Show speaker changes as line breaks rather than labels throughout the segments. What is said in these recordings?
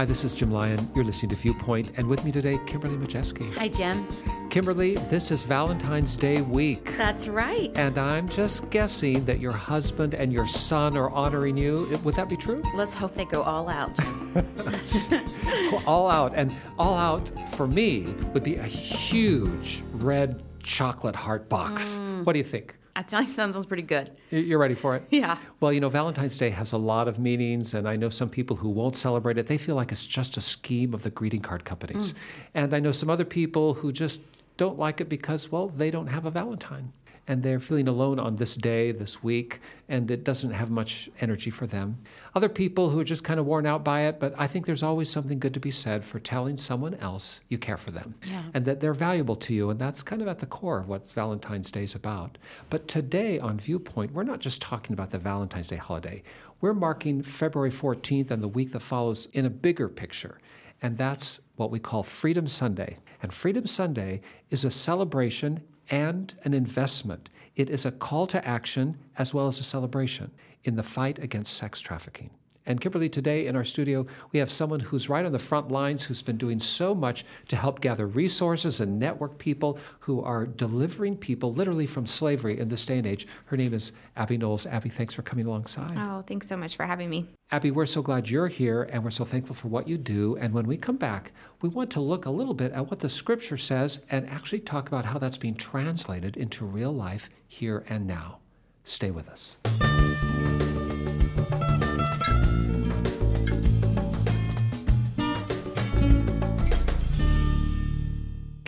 Hi, this is Jim Lyon. You're listening to Viewpoint, and with me today, Kimberly Majeski.
Hi, Jim.
Kimberly, this is Valentine's Day week.
That's right.
And I'm just guessing that your husband and your son are honoring you. Would that be true?
Let's hope they go all out.
all out. And all out for me would be a huge red chocolate heart box. Mm. What do you think?
That sounds pretty good.
You're ready for it?
Yeah.
Well, you know, Valentine's Day has a lot of meanings, and I know some people who won't celebrate it. They feel like it's just a scheme of the greeting card companies. Mm. And I know some other people who just don't like it because, well, they don't have a Valentine and they're feeling alone on this day, this week, and it doesn't have much energy for them. Other people who are just kind of worn out by it, but I think there's always something good to be said for telling someone else you care for them
yeah.
and that they're valuable to you. And that's kind of at the core of what Valentine's Day is about. But today on Viewpoint, we're not just talking about the Valentine's Day holiday, we're marking February 14th and the week that follows in a bigger picture. And that's what we call Freedom Sunday. And Freedom Sunday is a celebration and an investment. It is a call to action as well as a celebration in the fight against sex trafficking. And Kimberly, today in our studio, we have someone who's right on the front lines, who's been doing so much to help gather resources and network people who are delivering people literally from slavery in this day and age. Her name is Abby Knowles. Abby, thanks for coming alongside.
Oh, thanks so much for having me.
Abby, we're so glad you're here and we're so thankful for what you do. And when we come back, we want to look a little bit at what the scripture says and actually talk about how that's being translated into real life here and now. Stay with us.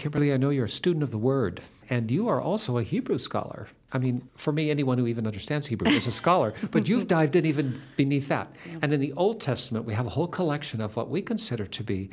Kimberly, I know you're a student of the Word, and you are also a Hebrew scholar. I mean, for me, anyone who even understands Hebrew is a scholar, but you've dived in even beneath that. And in the Old Testament, we have a whole collection of what we consider to be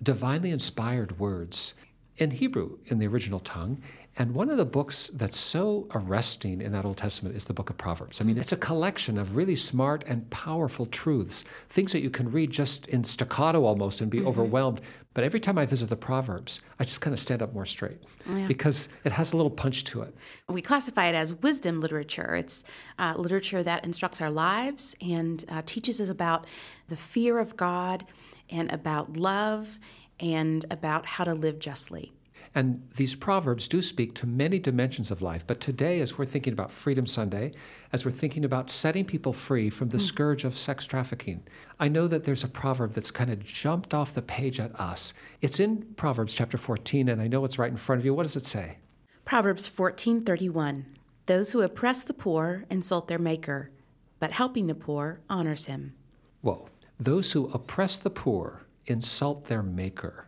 divinely inspired words in Hebrew, in the original tongue. And one of the books that's so arresting in that Old Testament is the book of Proverbs. I mean, it's a collection of really smart and powerful truths, things that you can read just in staccato almost and be mm-hmm. overwhelmed. But every time I visit the Proverbs, I just kind of stand up more straight yeah. because it has a little punch to it.
We classify it as wisdom literature. It's uh, literature that instructs our lives and uh, teaches us about the fear of God and about love and about how to live justly.
And these proverbs do speak to many dimensions of life. But today, as we're thinking about Freedom Sunday, as we're thinking about setting people free from the mm. scourge of sex trafficking, I know that there's a proverb that's kind of jumped off the page at us. It's in Proverbs chapter 14, and I know it's right in front of you. What does it say?
Proverbs 14:31. Those who oppress the poor insult their maker, but helping the poor honors him.
Whoa. Those who oppress the poor insult their maker.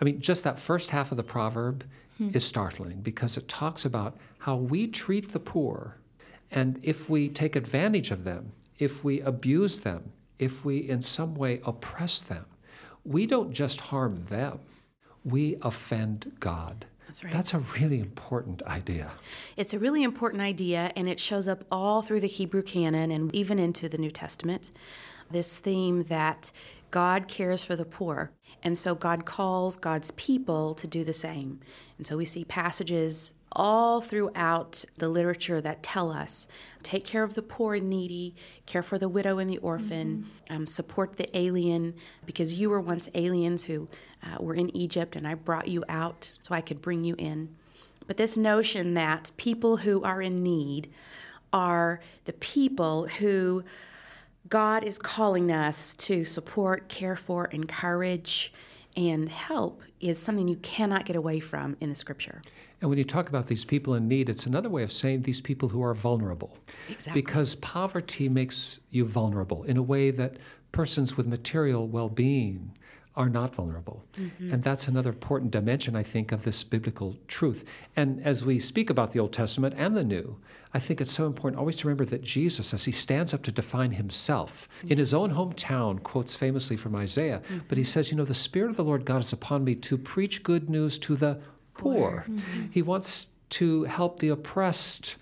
I mean, just that first half of the proverb hmm. is startling because it talks about how we treat the poor. And if we take advantage of them, if we abuse them, if we in some way oppress them, we don't just harm them, we offend God.
That's right.
That's a really important idea.
It's a really important idea, and it shows up all through the Hebrew canon and even into the New Testament. This theme that God cares for the poor. And so God calls God's people to do the same. And so we see passages all throughout the literature that tell us take care of the poor and needy, care for the widow and the orphan, mm-hmm. um, support the alien, because you were once aliens who uh, were in Egypt and I brought you out so I could bring you in. But this notion that people who are in need are the people who God is calling us to support, care for, encourage, and help is something you cannot get away from in the scripture.
And when you talk about these people in need, it's another way of saying these people who are vulnerable.
Exactly.
Because poverty makes you vulnerable in a way that persons with material well being are not vulnerable. Mm-hmm. And that's another important dimension, I think, of this biblical truth. And as we speak about the Old Testament and the New, I think it's so important always to remember that Jesus, as he stands up to define himself yes. in his own hometown, quotes famously from Isaiah, mm-hmm. but he says, You know, the Spirit of the Lord God is upon me to preach good news to the poor. poor. Mm-hmm. He wants to help the oppressed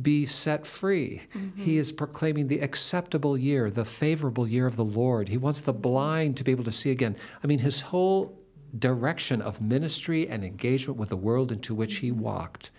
be set free. Mm-hmm. He is proclaiming the acceptable year, the favorable year of the Lord. He wants the blind to be able to see again. I mean, his whole direction of ministry and engagement with the world into which he mm-hmm. walked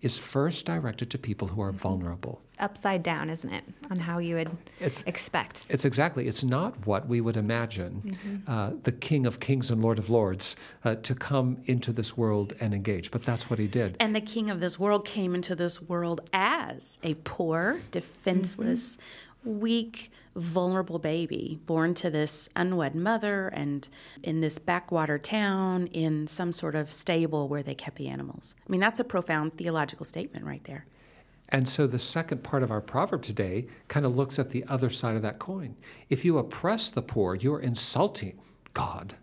is first directed to people who are vulnerable.
Upside down, isn't it, on how you would
It's-
expect?
It's exactly, it's not what we would imagine
Mm-hmm.
uh, the King of Kings and Lord of Lords uh, to come into this world and engage, but that's what he did.
And the king of this world came into this world as a poor, defenseless, weak, vulnerable baby born to this unwed mother and in this backwater town in some sort of stable where they kept the animals. I mean, that's a profound theological statement right there.
And so the second part of our proverb today kind of looks at the other side of that coin. If you oppress the poor, you're insulting God.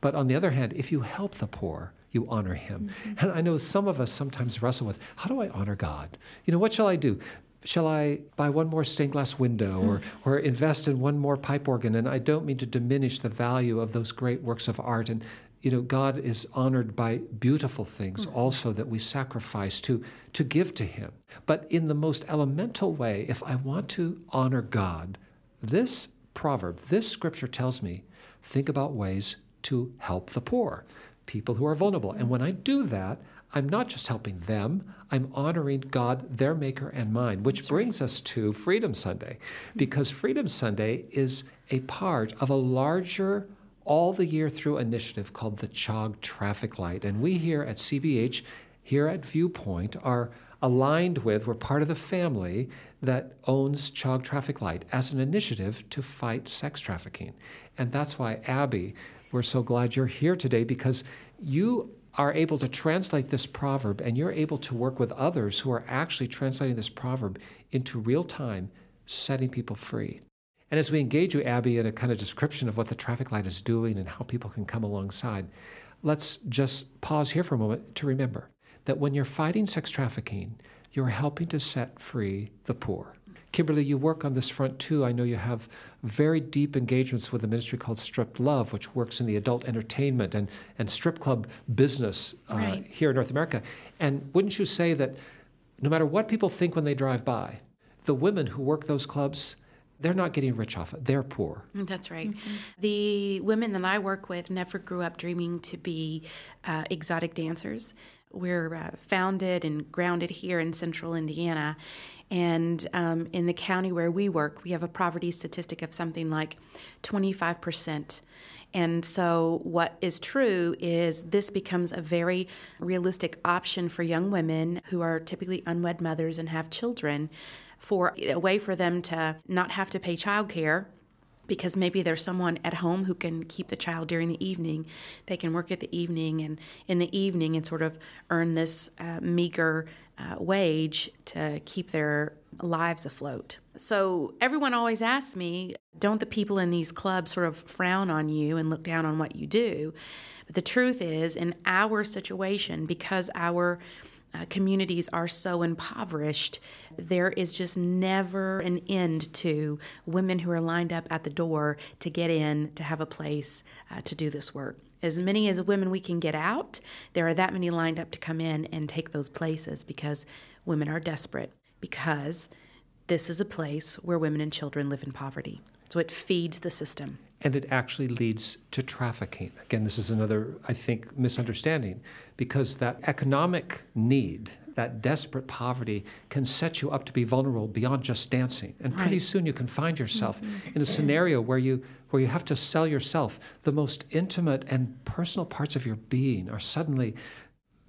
But on the other hand, if you help the poor, you honor him. Mm-hmm. And I know some of us sometimes wrestle with how do I honor God? You know, what shall I do? Shall I buy one more stained glass window or, hmm. or invest in one more pipe organ? And I don't mean to diminish the value of those great works of art. And, you know, God is honored by beautiful things hmm. also that we sacrifice to, to give to Him. But in the most elemental way, if I want to honor God, this proverb, this scripture tells me think about ways to help the poor, people who are vulnerable. And hmm. when I do that, I'm not just helping them, I'm honoring God, their maker and mine, which brings us to Freedom Sunday, because Freedom Sunday is a part of a larger all the year through initiative called the CHOG Traffic Light. And we here at CBH, here at Viewpoint, are aligned with, we're part of the family that owns CHOG Traffic Light as an initiative to fight sex trafficking. And that's why, Abby, we're so glad you're here today because you are able to translate this proverb and you're able to work with others who are actually translating this proverb into real time, setting people free. And as we engage you, Abby, in a kind of description of what the traffic light is doing and how people can come alongside, let's just pause here for a moment to remember that when you're fighting sex trafficking, you're helping to set free the poor. Kimberly, you work on this front too. I know you have very deep engagements with a ministry called Strip Love, which works in the adult entertainment and, and strip club business uh,
Right.
here in North America. And wouldn't you say that no matter what people think when they drive by, the women who work those clubs, they're not getting rich off it. They're poor.
That's right. The women that I work with never grew up dreaming to be uh, exotic dancers. We're uh, founded and grounded here in central Indiana. And um, in the county where we work, we have a poverty statistic of something like 25%. And so, what is true is this becomes a very realistic option for young women who are typically unwed mothers and have children for a way for them to not have to pay childcare because maybe there's someone at home who can keep the child during the evening. They can work at the evening and in the evening and sort of earn this uh, meager uh, wage to keep their lives afloat. So everyone always asks me, don't the people in these clubs sort of frown on you and look down on what you do? But the truth is, in our situation, because our uh, communities are so impoverished, there is just never an end to women who are lined up at the door to get in, to have a place uh, to do this work. As many as women we can get out, there are that many lined up to come in and take those places because women are desperate, because this is a place where women and children live in poverty. So it feeds the system.
And it actually leads to trafficking. Again, this is another, I think, misunderstanding because that economic need, that desperate poverty, can set you up to be vulnerable beyond just dancing. And pretty
Right.
soon you can find yourself mm-hmm. in a scenario where you, where you have to sell yourself. The most intimate and personal parts of your being are suddenly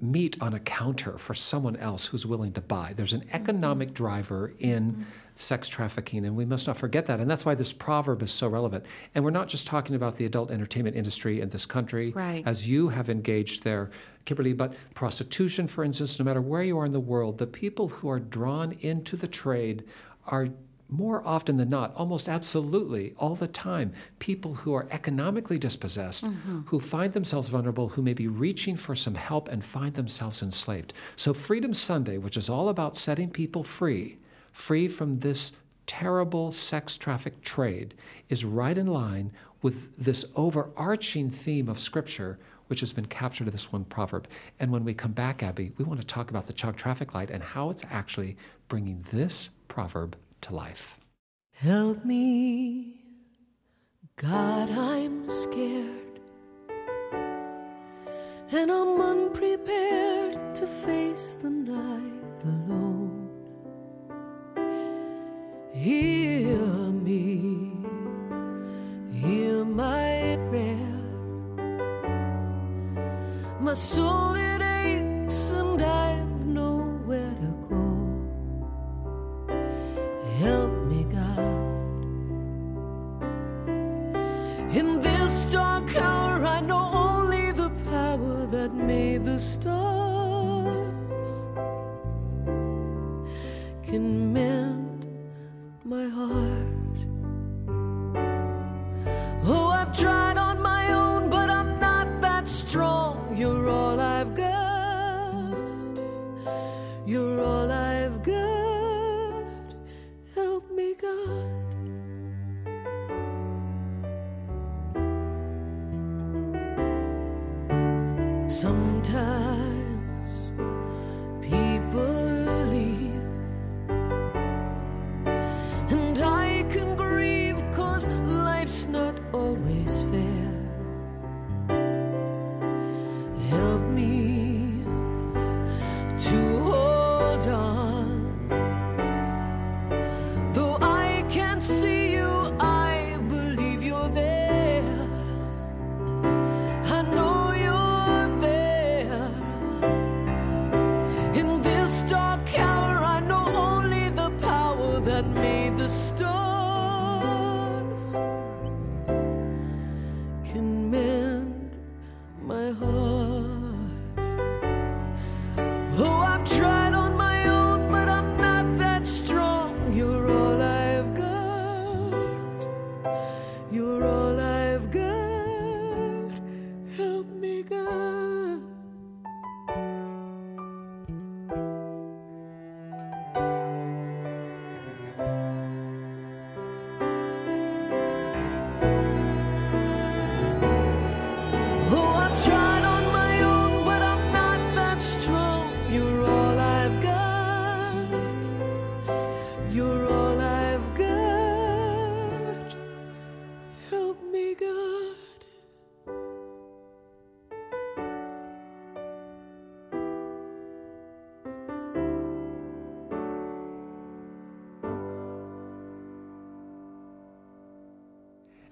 meat on a counter for someone else who's willing to buy. There's an mm-hmm. economic driver in mm-hmm. Sex trafficking, and we must not forget that. And that's why this proverb is so relevant. And we're not just talking about the adult entertainment industry in this country,
Right.
as you have engaged there, Kimberly, but prostitution, for instance, no matter where you are in the world, the people who are drawn into the trade are more often than not, almost absolutely all the time, people who are economically dispossessed, mm-hmm. who find themselves vulnerable, who may be reaching for some help and find themselves enslaved. So, Freedom Sunday, which is all about setting people free, free from this terrible sex traffic trade, is right in line with this overarching theme of Scripture. Which has been captured in this one proverb. And when we come back, Abby, we want to talk about the CHOG traffic light and how it's actually bringing this proverb to life.
Help me, God, I'm scared. And I'm unprepared to face the night. alone. Hear me, hear my prayer. My soul it aches and I've nowhere to go. Help me, God. In this dark hour, I know only the power that made the stars can my heart.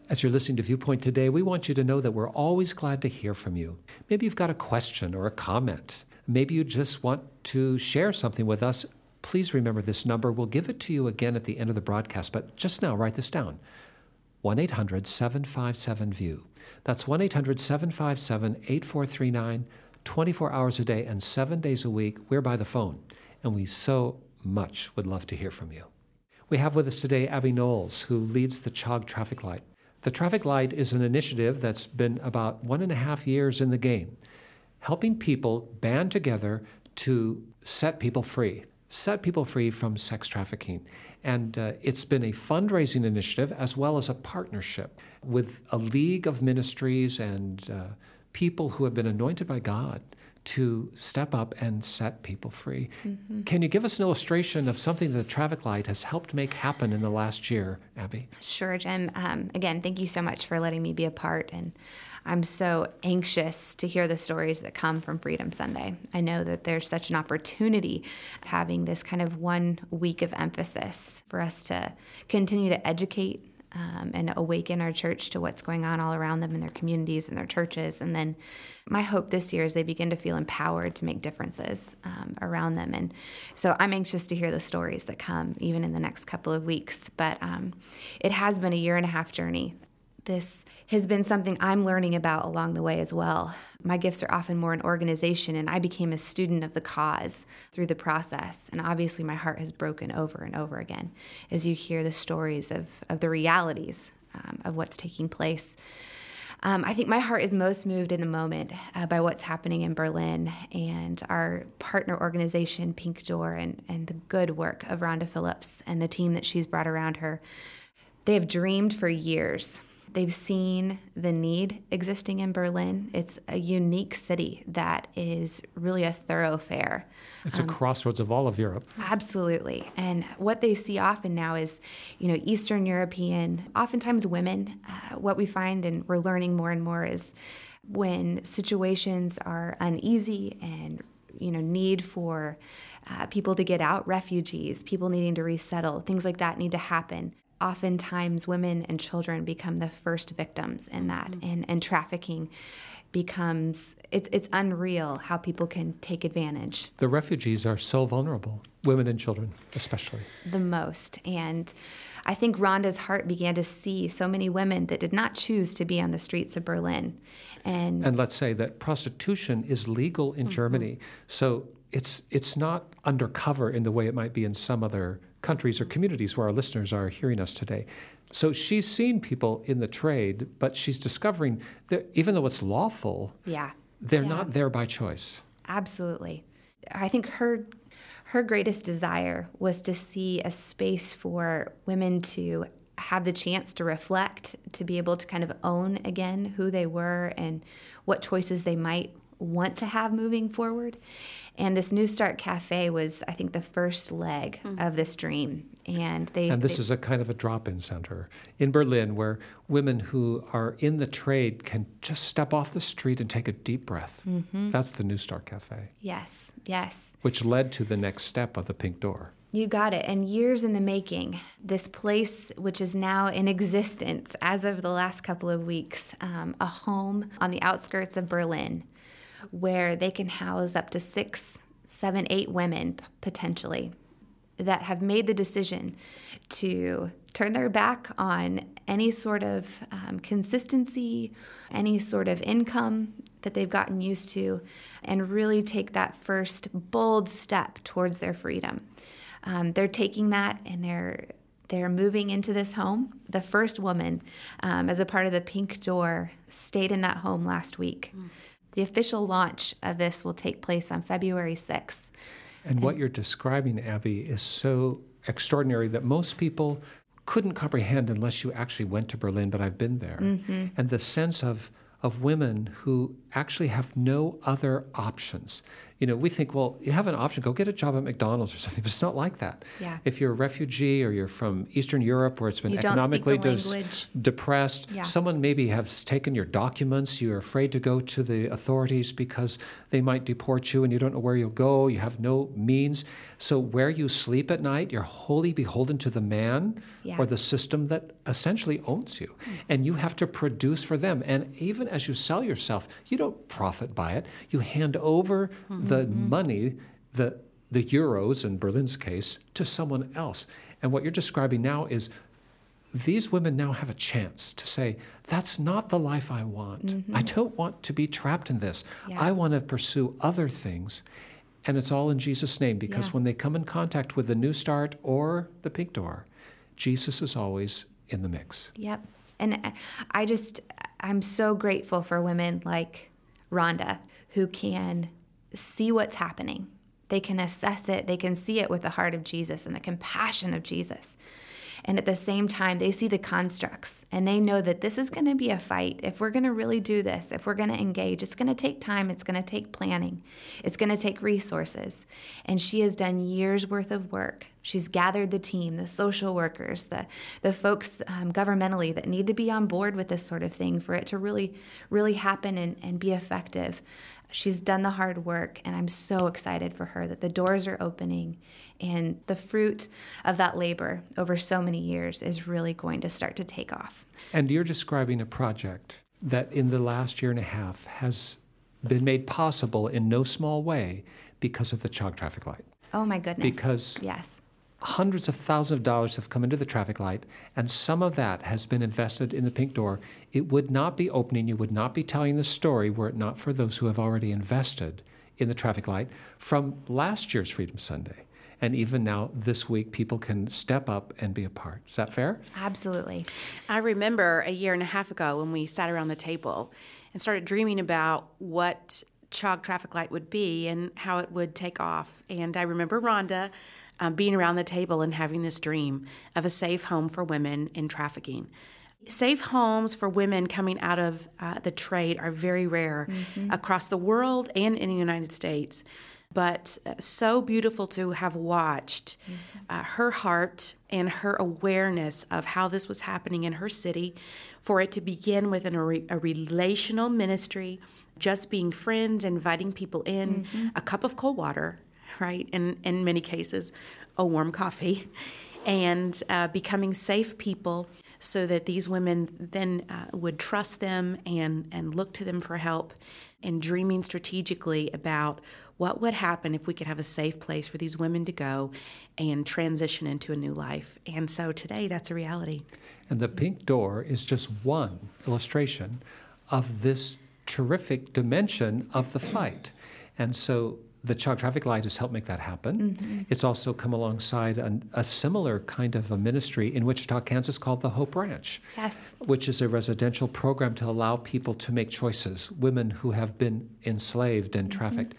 As you're listening to Viewpoint today, we want you to know that we're always glad to hear from you. Maybe you've got a question or a comment. Maybe you just want to share something with us. Please remember this number. We'll give it to you again at the end of the broadcast, but just now, write this down 1 800 757 VIEW. That's 1 800 757 8439, 24 hours a day and seven days a week. We're by the phone, and we so much would love to hear from you. We have with us today Abby Knowles, who leads the CHOG traffic light. The traffic light is an initiative that's been about one and a half years in the game, helping people band together to set people free, set people free from sex trafficking. And uh, it's been a fundraising initiative as well as a partnership with a league of ministries and uh, people who have been anointed by God to step up and set people free. Can you give us an illustration of something that the traffic light has helped make happen in the last year, Abby?
Sure, Jim. Um, again, thank you so much for letting me be a part. And I'm so anxious to hear the stories that come from Freedom Sunday. I know that there's such an opportunity having this kind of one week of emphasis for us to continue to educate um, and awaken our church to what's going on all around them in their communities and their churches. And then my hope this year is they begin to feel empowered to make differences um, around them. And so I'm anxious to hear the stories that come even in the next couple of weeks. But um, it has been a year and a half journey. This has been something I'm learning about along the way as well. My gifts are often more in organization, and I became a student of the cause through the process. And obviously, my heart has broken over and over again as you hear the stories of, of the realities um, of what's taking place. Um, I think my heart is most moved in the moment uh, by what's happening in Berlin and our partner organization, Pink Door, and, and the good work of Rhonda Phillips and the team that she's brought around her. They have dreamed for years. They've seen the need existing in Berlin. It's a unique city that is really a thoroughfare.
It's a crossroads of all of Europe.
Absolutely. And what they see often now is, you know, Eastern European, oftentimes women. Uh, what we find and we're learning more and more is when situations are uneasy and you know, need for uh, people to get out, refugees, people needing to resettle, things like that need to happen. Oftentimes, women and children become the first victims in that, mm-hmm. and, and trafficking becomes it's it's unreal how people can take advantage
The refugees are so vulnerable, women and children especially.
the most. And I think Rhonda's heart began to see so many women that did not choose to be on the streets of Berlin. And,
And let's say that prostitution is legal in mm-hmm. Germany, so it's it's not undercover in the way it might be in some other countries or communities where our listeners are hearing us today. So she's seen people in the trade, but she's discovering that even though it's lawful,
yeah,
they're
Yeah.
not there by choice.
absolutely. I think her her greatest desire was to see a space for women to have the chance to reflect, to be able to kind of own again who they were and what choices they might want to have moving forward. And this New Start Cafe was, I think, the first leg of this dream. And they
And this
they-
is a kind of a drop in center in Berlin where women who are in the trade can just step off the street and take a deep breath. That's the New Start Cafe,
yes, yes.
which led to the next step of the Pink Door.
You got it. And years in the making, this place, which is now in existence as of the last couple of weeks, um, a home on the outskirts of Berlin where they can house up to six, seven, eight women potentially that have made the decision to turn their back on any sort of um, consistency, any sort of income that they've gotten used to, and really take that first bold step towards their freedom. Um, they're taking that and they're they're moving into this home. The first woman, um, as a part of the Pink Door, stayed in that home last week. The official launch of this will take place on February 6th.
And what you're describing, Abby, is so extraordinary that most people couldn't comprehend unless you actually went to Berlin, but I've been there. Mm-hmm. And the sense of, of women who actually have no other options. You know, we think, well, you have an option, go get a job at McDonald's or something, but it's not like that.
Yeah.
If you're a refugee or you're from Eastern Europe where it's been
You don't speak the
economically des- depressed,
Yeah.
someone maybe has taken your documents, you're afraid to go to the authorities because they might deport you and you don't know where you'll go, you have no means. So, where you sleep at night, you're wholly beholden to the man
Yeah.
or the system that essentially owns you. Hmm. And you have to produce for them. And even as you sell yourself, you don't profit by it. You hand over the mm-hmm. money, the, the euros in Berlin's case, to someone else. And what you're describing now is these women now have a chance to say, that's not the life I want. I mm-hmm. don't want to be trapped in this.
Yeah.
I want to pursue other things. And it's all in Jesus' name because
Yeah.
when they come in contact with the New Start or the Pink Door, Jesus is always in the mix.
Yep. And I just, I'm so grateful for women like Rhonda who can see what's happening. They can assess it, they can see it with the heart of Jesus and the compassion of Jesus. And at the same time, they see the constructs and they know that this is going to be a fight. If we're going to really do this, if we're going to engage, it's going to take time, it's going to take planning, it's going to take resources. And she has done years worth of work. She's gathered the team, the social workers, the, the folks um, governmentally that need to be on board with this sort of thing for it to really, really happen and, and be effective. She's done the hard work, and I'm so excited for her that the doors are opening and the fruit of that labor over so many years is really going to start to take off.
And you're describing a project that in the last year and a half has been made possible in no small way because of the CHOG traffic light.
Oh my goodness.
Because-
yes.
Hundreds of thousands of dollars have come into the traffic light, and some of that has been invested in the Pink Door. It would not be opening, you would not be telling the story were it not for those who have already invested in the traffic light from last year's Freedom Sunday. And even now, this week, people can step up and be a part. Is that fair?
Absolutely.
I remember a year and a half ago when we sat around the table and started dreaming about what Chog Traffic Light would be and how it would take off. And I remember Rhonda um, being around the table and having this dream of a safe home for women in trafficking. Safe homes for women coming out of uh, the trade are very rare across the world and in the United States. but uh, so beautiful to have watched uh, her heart and her awareness of how this was happening in her city, for it to begin with an, a, re- a relational ministry, just being friends, inviting people in, a cup of cold water, right? In, in many cases, a warm coffee, and uh, becoming safe people so that these women then uh, would trust them and, and look to them for help and dreaming strategically about what would happen if we could have a safe place for these women to go and transition into a new life. And so today that's a reality.
And the pink door is just one illustration of this terrific dimension of the fight. And so the Chog Traffic Light has helped make that happen. Mm-hmm. It's also come alongside an, a similar kind of a ministry in Wichita, Kansas called the Hope Ranch,
Yes.
which is a residential program to allow people to make choices, women who have been enslaved and mm-hmm. trafficked.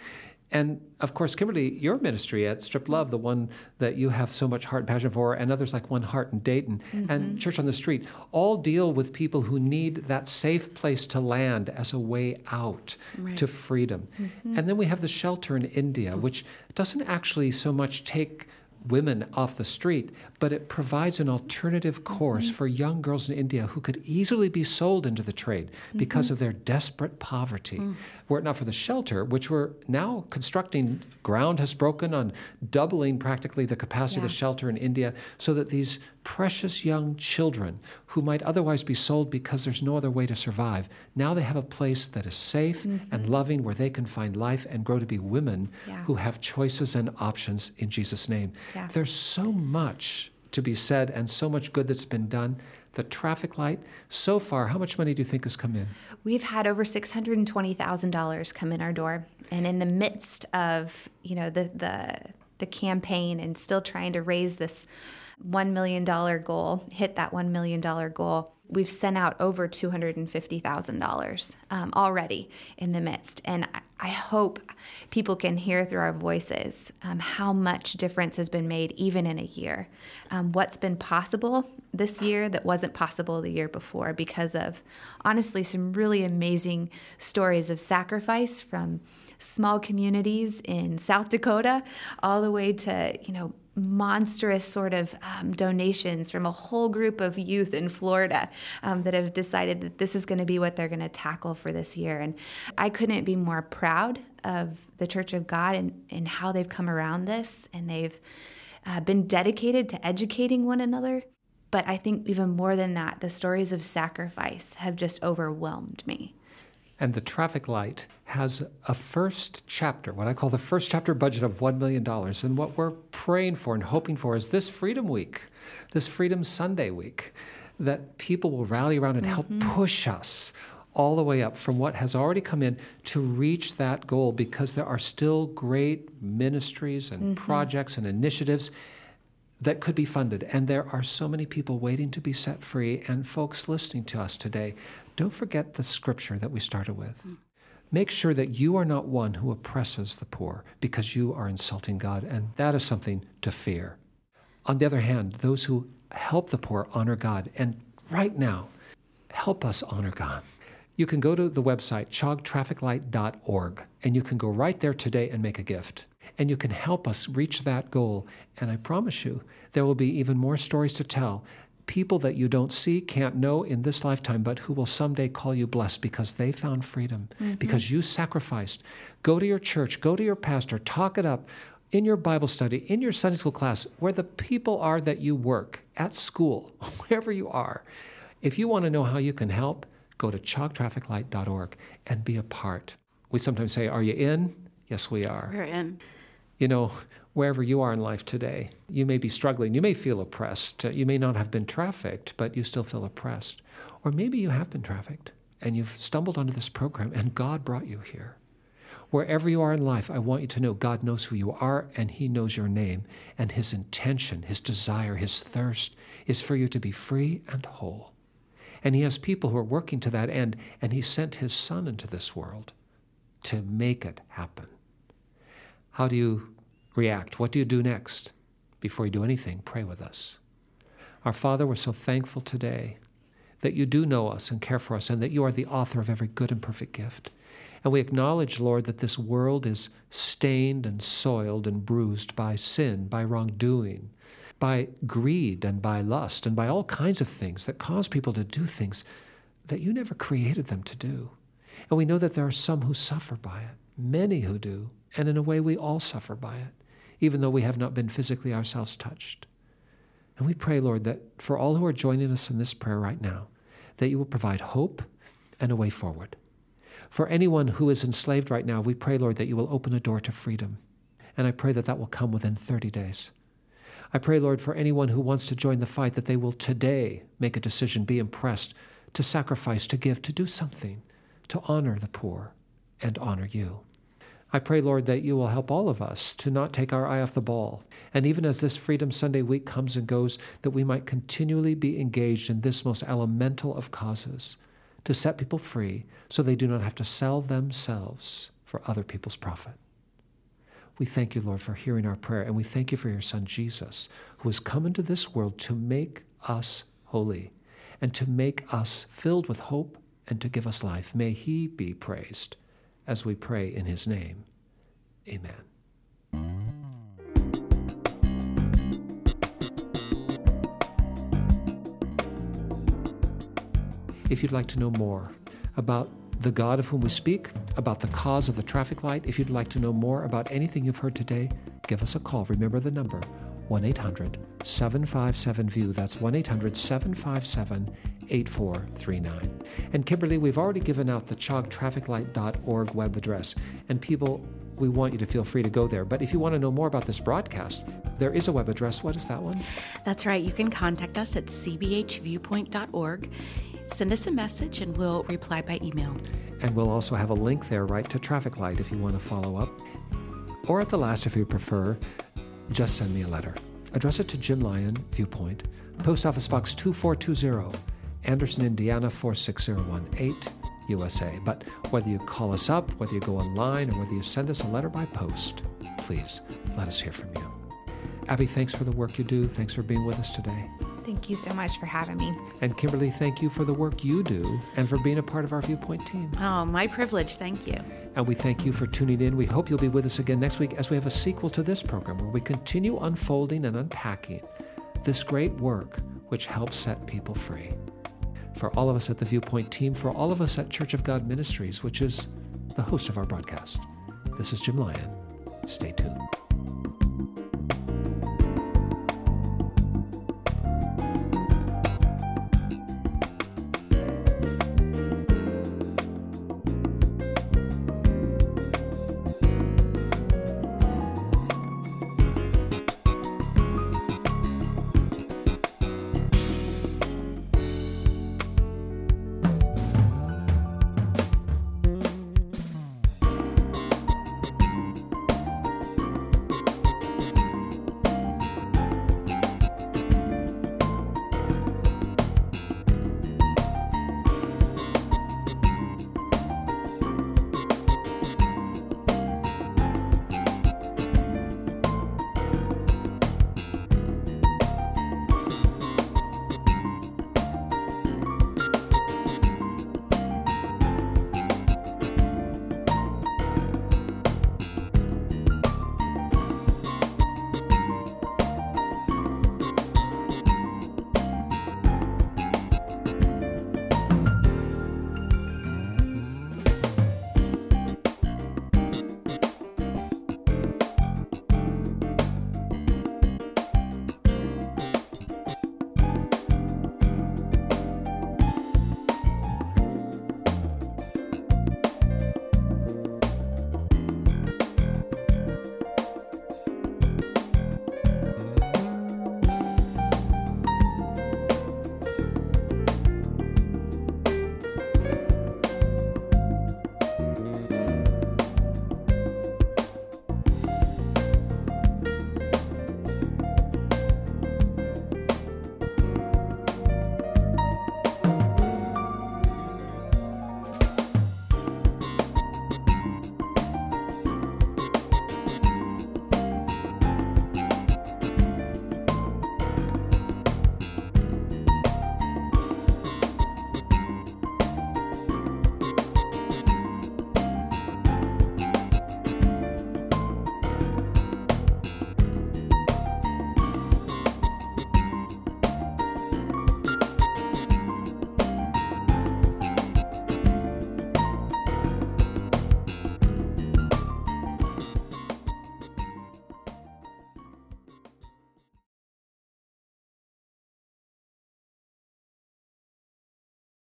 And of course, Kimberly, your ministry at Strip Love, the one that you have so much heart and passion for, and others like One Heart in Dayton and mm-hmm. Church on the Street, all deal with people who need that safe place to land as a way out to freedom. Mm-hmm. And then we have the shelter in India, mm-hmm. which doesn't actually so much take women off the street, but it provides an alternative mm-hmm. course for young girls in India who could easily be sold into the trade mm-hmm. because of their desperate poverty. Mm. Were it not for the shelter, which we're now constructing, ground has broken on doubling practically the capacity of the shelter in India so that these precious young children who might otherwise be sold because there's no other way to survive, now they have a place that is safe mm-hmm. and loving where they can find life and grow to be women
Yeah.
who have choices and options in Jesus' name.
Yeah.
There's so much to be said and so much good that's been done. The traffic light, so far, how much money do you think has come in?
We've had over six hundred and twenty thousand dollars come in our door, and in the midst of you know the the the campaign and still trying to raise this one million dollar goal, hit that one million dollar goal, we've sent out over two hundred and fifty thousand dollars um, already in the midst, and I, hope people can hear through our voices um, how much difference has been made even in a year. Um, what's been possible this year that wasn't possible the year before because of honestly some really amazing stories of sacrifice from small communities in South Dakota all the way to, you know, monstrous sort of um, donations from a whole group of youth in Florida um, that have decided that this is going to be what they're going to tackle for this year. And I couldn't be more proud of the Church of God and, and how they've come around this and they've uh, been dedicated to educating one another. But I think even more than that, the stories of sacrifice have just overwhelmed me.
And the traffic light has a first chapter, what I call the first chapter budget of $1 million. And what we're praying for and hoping for is this Freedom Week, this Freedom Sunday week, that people will rally around and help mm-hmm. push us all the way up from what has already come in to reach that goal because there are still great ministries and mm-hmm. projects and initiatives that could be funded. And there are so many people waiting to be set free, and folks listening to us today. Don't forget the scripture that we started with. Make sure that you are not one who oppresses the poor because you are insulting God, and that is something to fear. On the other hand, those who help the poor honor God, and right now, help us honor God. You can go to the website chogtrafficlight.org and you can go right there today and make a gift. And you can help us reach that goal. And I promise you, there will be even more stories to tell. People that you don't see, can't know in this lifetime, but who will someday call you blessed because they found freedom, mm-hmm. because you sacrificed. Go to your church, go to your pastor, talk it up in your Bible study, in your Sunday school class, where the people are that you work, at school, wherever you are. If you want to know how you can help, go to chogtrafficlight.org and be a part. We sometimes say, Are you in? Yes, we are.
We're in.
You know, wherever you are in life today, you may be struggling. You may feel oppressed. You may not have been trafficked, but you still feel oppressed. Or maybe you have been trafficked and you've stumbled onto this program and God brought you here. Wherever you are in life, I want you to know God knows who you are and He knows your name. And His intention, His desire, His thirst is for you to be free and whole. And He has people who are working to that end, and He sent His Son into this world to make it happen. How do you react? What do you do next? Before you do anything, pray with us. Our Father, we're so thankful today that you do know us and care for us, and that you are the author of every good and perfect gift. And we acknowledge, Lord, that this world is stained and soiled and bruised by sin, by wrongdoing, by greed and by lust, and by all kinds of things that cause people to do things that you never created them to do. And we know that there are some who suffer by it, many who do, and in a way we all suffer by it, even though we have not been physically ourselves touched. And we pray, Lord, that for all who are joining us in this prayer right now, that you will provide hope and a way forward. For anyone who is enslaved right now, we pray, Lord, that you will open a door to freedom. And I pray that that will come within 30 days. I pray, Lord, for anyone who wants to join the fight, that they will today make a decision, be impressed, to sacrifice, to give, to do something, to honor the poor and honor you. I pray, Lord, that you will help all of us to not take our eye off the ball. And even as this Freedom Sunday week comes and goes, that we might continually be engaged in this most elemental of causes to set people free so they do not have to sell themselves for other people's profit. We thank you, Lord, for hearing our prayer, and we thank you for your Son, Jesus, who has come into this world to make us holy and to make us filled with hope and to give us life. May he be praised as we pray in his name. Amen. If you'd like to know more about the God of whom we speak, about the cause of the traffic light, if you'd like to know more about anything you've heard today, give us a call. Remember the number 1 800 757 VIEW. That's 1 800 757 8439. And Kimberly, we've already given out the chogtrafficlight.org web address, and people, we want you to feel free to go there. But if you want to know more about this broadcast, there is a web address. What is that one?
That's right. You can contact us at cbhviewpoint.org. Send us a message and we'll reply by email.
And we'll also have a link there right to Traffic Light if you want to follow up. Or at the last, if you prefer, just send me a letter. Address it to Jim Lyon, Viewpoint, Post Office Box 2420, Anderson, Indiana 46018, USA. But whether you call us up, whether you go online, or whether you send us a letter by post, please let us hear from you. Abby, thanks for the work you do. Thanks for being with us today.
Thank you so much for having me.
And Kimberly, thank you for the work you do and for being a part of our Viewpoint team.
Oh, my privilege. Thank you.
And we thank you for tuning in. We hope you'll be with us again next week as we have a sequel to this program where we continue unfolding and unpacking this great work which helps set people free. For all of us at the Viewpoint team, for all of us at Church of God Ministries, which is the host of our broadcast, this is Jim Lyon. Stay tuned.